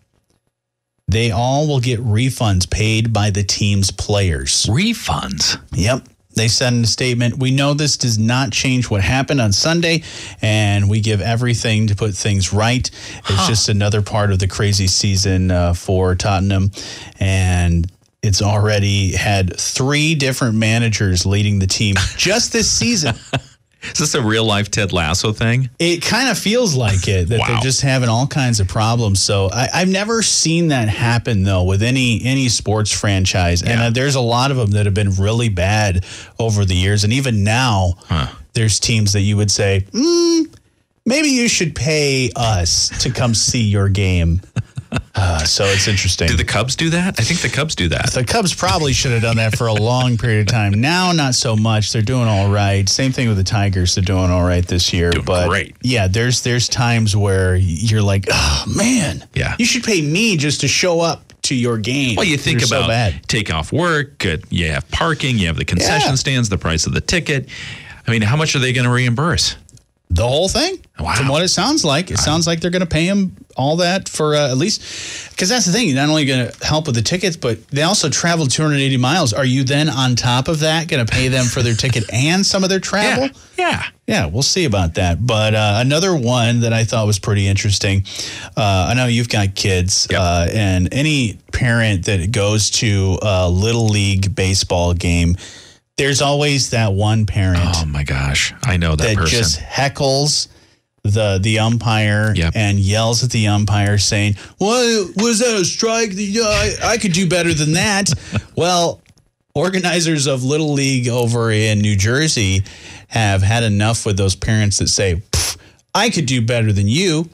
they all will get refunds paid by the team's players. Refunds. Yep. They said in a statement, we know this does not change what happened on Sunday, and we give everything to put things right. It's just another part of the crazy season uh, for Tottenham. And it's already had three different managers leading the team just this season. <laughs> Is this a real life Ted Lasso thing? It kind of feels like it that Wow. they're just having all kinds of problems. So I, I've never seen that happen though with any any sports franchise, and uh, there's a lot of them that have been really bad over the years, and even now there's teams that you would say, mm, maybe you should pay us to come see your game. <laughs> Uh, so it's interesting. Do the Cubs do that? I think the Cubs do that. The Cubs probably should have done that for a long period of time. Now, not so much. They're doing all right. Same thing with the Tigers. They're doing all right this year. Doing but great. yeah, there's there's times where you're like, oh man, Yeah. you should pay me just to show up to your game. Well, you think You're so about bad. take off work, you have parking, you have the concession Yeah. stands, the price of the ticket. I mean, how much are they going to reimburse? The whole thing. Wow. From what it sounds like, it sounds like they're going to pay him all that for uh, at least because that's the thing. You're not only going to help with the tickets, but they also traveled 280 miles. Are you then on top of that going to pay them for their ticket <laughs> and some of their travel? Yeah. Yeah, we'll see about that. But uh, another one that I thought was pretty interesting. Uh, I know you've got kids, Yep. uh, and any parent that goes to a little league baseball game, there's always that one parent Oh my gosh. I know that, that person. just heckles the the umpire Yep. and yells at the umpire saying, "What was that a strike? I, I could do better than that." <laughs> well, organizers of Little League over in New Jersey have had enough with those parents that say, "I could do better than you."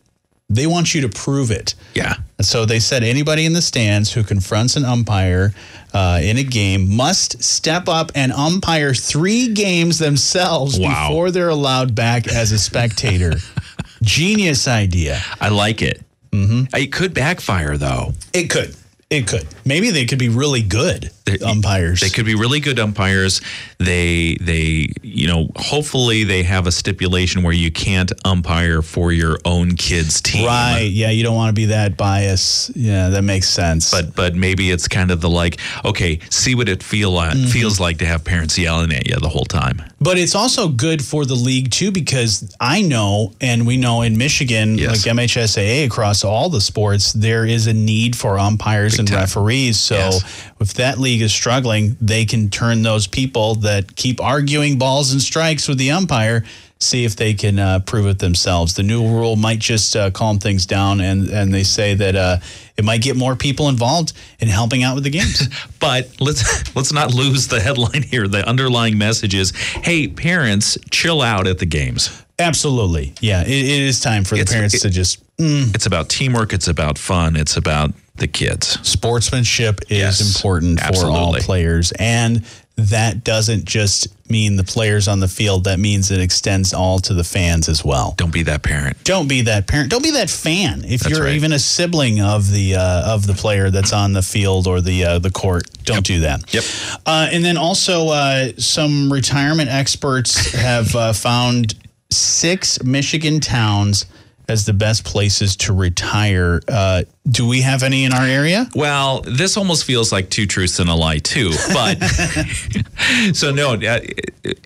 They want you to prove it. yeah. So they said anybody in the stands who confronts an umpire uh, in a game must step up and umpire three games themselves Wow. before they're allowed back as a spectator. <laughs> Genius idea. I like it. Mm-hmm. It could backfire though. It could. It could. Maybe they could be really good umpires. They could be really good umpires. They they you know hopefully they have a stipulation where you can't umpire for your own kid's team. Right. Yeah, you don't want to be that biased. Yeah, that makes sense. But but maybe it's kind of the like okay, see what it feel like, Mm-hmm. feels like to have parents yelling at you the whole time. But it's also good for the league too because I know, and we know in Michigan, Yes. like MHSAA across all the sports, there is a need for umpires and time. referees. So Yes. if that league is struggling, they can turn those people that keep arguing balls and strikes with the umpire. See if they can uh, prove it themselves. The new rule might just uh, calm things down, and and they say that uh, it might get more people involved in helping out with the games. <laughs> But let's let's not lose the headline here. The underlying message is, hey, parents, chill out at the games. Absolutely, yeah. It, it is time for the It's- parents it- to just It's about teamwork. It's about fun. It's about the kids. sportsmanship is Yes, important for all players and that doesn't just mean the players on the field that means it extends all to the fans as well Don't be that parent. don't be that parent don't be that fan if That's you're right. even a sibling of the uh, of the player that's on the field or the uh, the court don't do that Yep. uh, and then also uh, some retirement experts have uh, found six michigan towns as the best places to retire uh, do we have any in our area Well, this almost feels like two truths and a lie too. But <laughs> so no, uh,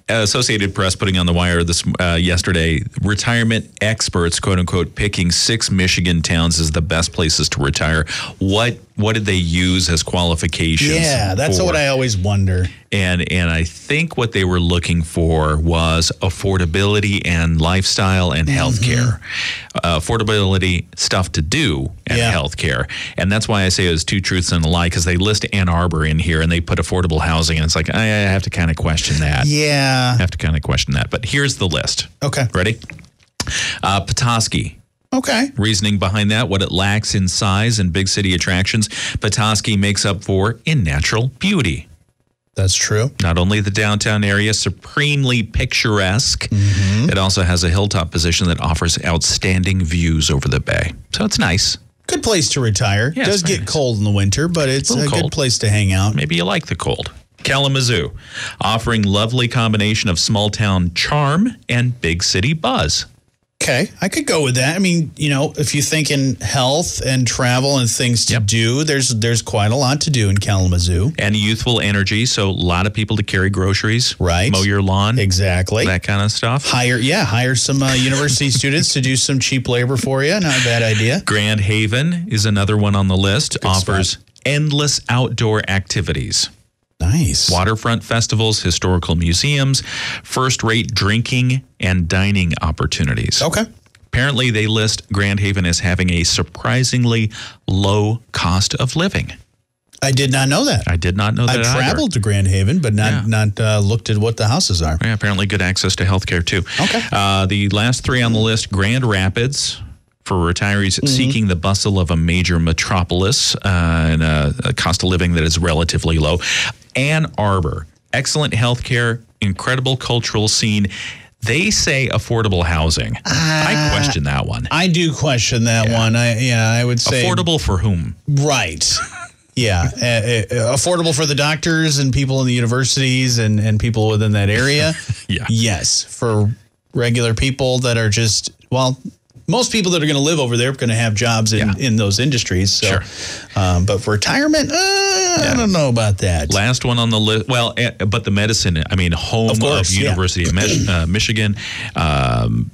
Associated Press putting on the wire this uh, yesterday. Retirement experts, quote unquote, picking six Michigan towns as the best places to retire. What what did they use as qualifications? Yeah, that's for? what I always wonder. and and I think what they were looking for was affordability and lifestyle and Mm-hmm. healthcare. Uh, affordability stuff to do and Yeah. Healthcare, and that's why I say it was two truths and a lie because they list Ann Arbor in here and they put affordable housing, and it's like I, I have to kind of question that. Yeah. I have to kind of question that. But here's the list. Okay. Ready? Uh, Petoskey, Okay. reasoning behind that, what it lacks in size and big city attractions, Petoskey makes up for in natural beauty. That's true. Not only the downtown area supremely picturesque, it also has a hilltop position that offers outstanding views over the bay. So it's nice. Good place to retire. Yeah, Does get nice. cold in the winter, but it's a, little good place to hang out. Maybe you like the cold. Kalamazoo, offering lovely combination of small town charm and big city buzz. Okay. I could go with that. I mean, you know, if you think in health and travel and things to Yep. do, there's there's quite a lot to do in Kalamazoo. And youthful energy, so a lot of people to carry groceries, Right. mow your lawn, Exactly. that kind of stuff. Hire, yeah, hire some uh, university <laughs> students to do some cheap labor for you. Not a bad idea. Grand Haven is another one on the list, offers endless outdoor activities. Nice. waterfront festivals, historical museums, first rate drinking and dining opportunities. Okay. Apparently, they list Grand Haven as having a surprisingly low cost of living. I did not know that. I did not know that. Either. traveled to Grand Haven, but not Yeah. not uh, looked at what the houses are. Yeah, apparently, good access to healthcare too. Okay. Uh, the last three on the list Grand Rapids for retirees Mm-hmm. seeking the bustle of a major metropolis uh, and a, a cost of living that is relatively low. Ann Arbor, excellent healthcare, incredible cultural scene. They say affordable housing. I question that one. I do question that one. I yeah, I would say Affordable for whom? Right. Yeah, uh, <laughs> uh, affordable for the doctors and people in the universities and, and people within that area. <laughs> Yeah. Yes, for regular people that are just well, most people that are going to live over there are going to have jobs in, Yeah. in those industries. So, Sure. um, but for retirement, uh, I don't know about that. Last one on the list. Well, eh, but the medicine. I mean, home Of of, course, yeah. University of Mich- uh, Michigan, um,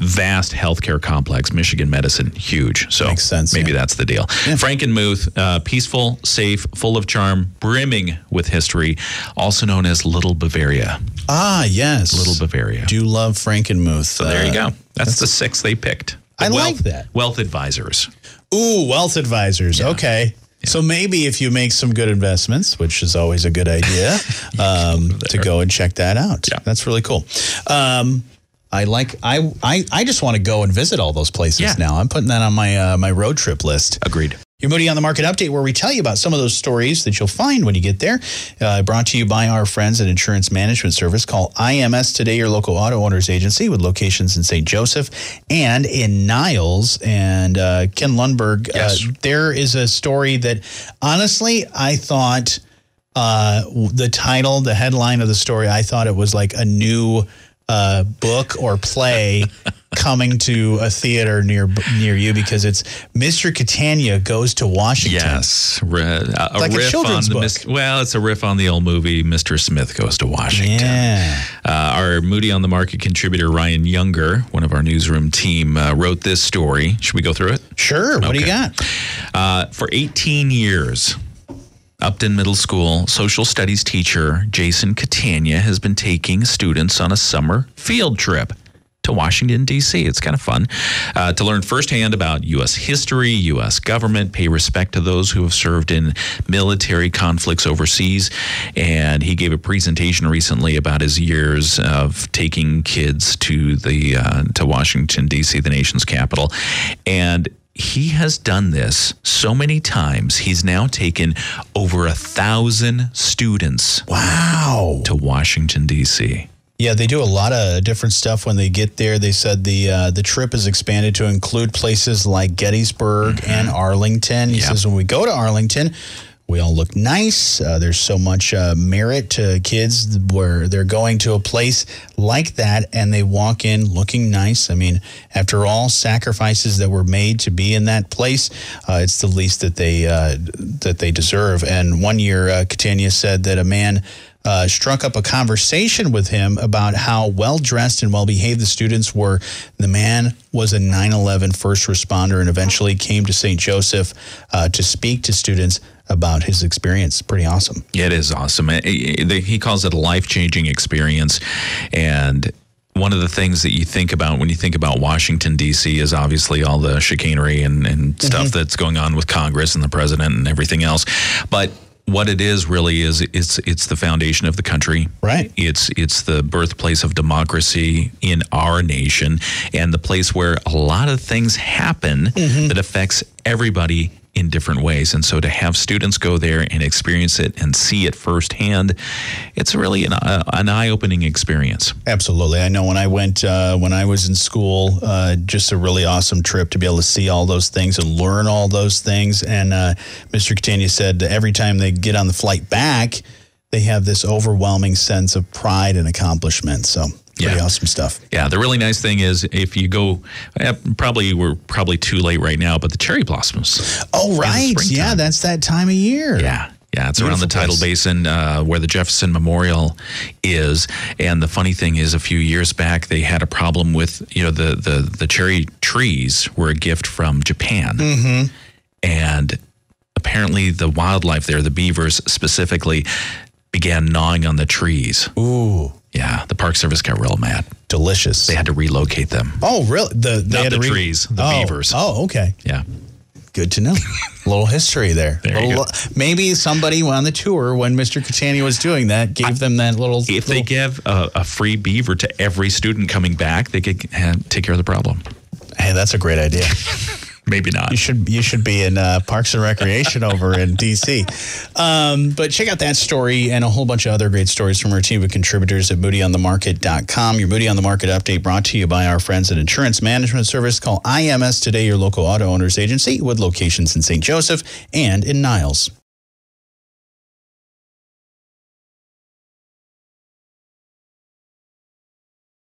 vast healthcare complex. Michigan medicine, huge. So Makes sense, Maybe yeah. that's the deal. Frankenmuth, uh, peaceful, safe, full of charm, brimming with history, also known as Little Bavaria. Ah, yes, Little Bavaria. Do love Frankenmuth. so there you go. That's, the six they picked. The I like wealth, that. Wealth advisors. Ooh, wealth advisors. Okay. So maybe if you make some good investments, which is always a good idea, <laughs> um, to go and check that out. Yeah. That's really cool. Um, I like. I I, I just want to go and visit all those places Yeah. now. I'm putting that on my uh, my road trip list. Agreed. Your Moody on the Market update, where we tell you about some of those stories that you'll find when you get there. Uh, brought to you by our friends at Insurance Management Service. Call IMS today, your local auto owners agency with locations in St. Joseph and in Niles. And uh, Ken Lundberg, Yes. uh, there is a story that honestly, I thought uh, the title, the headline of the story, I thought it was like a new uh, book or play <laughs> coming to a theater near near you because it's Mr. Catania goes to Washington. Yes, Ri- a, a like a riff on children's the book. Well, it's a riff on the old movie Mr. Smith Goes to Washington. Yeah. Uh, our Moody on the Market contributor Ryan Younger, one of our newsroom team, uh, wrote this story. Should we go through it? Sure. What do you got? Uh, for 18 years, Upton Middle School social studies teacher Jason Catania has been taking students on a summer field trip to Washington, D.C. It's kind of fun uh, to learn firsthand about U.S. history, U.S. government, pay respect to those who have served in military conflicts overseas. And he gave a presentation recently about his years of taking kids to the uh, to Washington, D.C., the nation's capital. And he has done this so many times. He's now taken over a thousand students Wow. to Washington, D.C. Yeah, they do a lot of different stuff when they get there. They said the uh, the trip is expanded to include places like Gettysburg and Arlington. He Mm-hmm. Yeah. says when we go to Arlington, we all look nice. Uh, there's so much uh, merit to kids where they're going to a place like that and they walk in looking nice. I mean, after all sacrifices that were made to be in that place, uh, it's the least that they uh, that they deserve. And one year, uh, Catania said that a man uh, struck up a conversation with him about how well dressed and well behaved the students were. The man was a 9 11 first responder and eventually came to St. Joseph uh, to speak to students about his experience. Pretty awesome. Yeah, it is awesome. He calls it a life changing experience. And one of the things that you think about when you think about Washington, D.C., is obviously all the chicanery and, and stuff that's going on with Congress and the president and everything else. But what it is really is it's it's the foundation of the country. Right. It's it's the birthplace of democracy in our nation and the place where a lot of things happen mm-hmm. that affects everybody in different ways. And so to have students go there and experience it and see it firsthand, it's really an, uh, an eye-opening experience. Absolutely. I know when I went, uh, when I was in school, uh, just a really awesome trip to be able to see all those things and learn all those things. And uh, Mr. Catania said every time they get on the flight back, they have this overwhelming sense of pride and accomplishment. So pretty Yeah. awesome stuff. Yeah, the really nice thing is if you go, eh, probably we're probably too late right now, but the cherry blossoms. Oh, right. Yeah, that's that time of year. Yeah. Yeah, it's around the tidal place. basin uh, where the Jefferson Memorial is. And the funny thing is, a few years back, they had a problem with you know the the the cherry trees were a gift from Japan, and apparently the wildlife there, the beavers specifically, began gnawing on the trees. Ooh, Yeah, the Park Service got real mad. delicious. They had to relocate them. oh, really? The they Not the trees, the oh, beavers. Oh, okay. Yeah. Good to know. A <laughs> little history there. There you Little- go. Maybe somebody on the tour when Mr. Catania was doing that gave them that little. If they give a, a free beaver to every student coming back, they could uh, take care of the problem. hey, that's a great idea. <laughs> Maybe not. You should you should be in uh, Parks and Recreation over in <laughs> DC. Um, but check out that story and a whole bunch of other great stories from our team of contributors at moodyonthemarket.com. Your Moody on the Market update brought to you by our friends at Insurance Management Service. Call IMS today, your local auto owners agency with locations in St. Joseph and in Niles.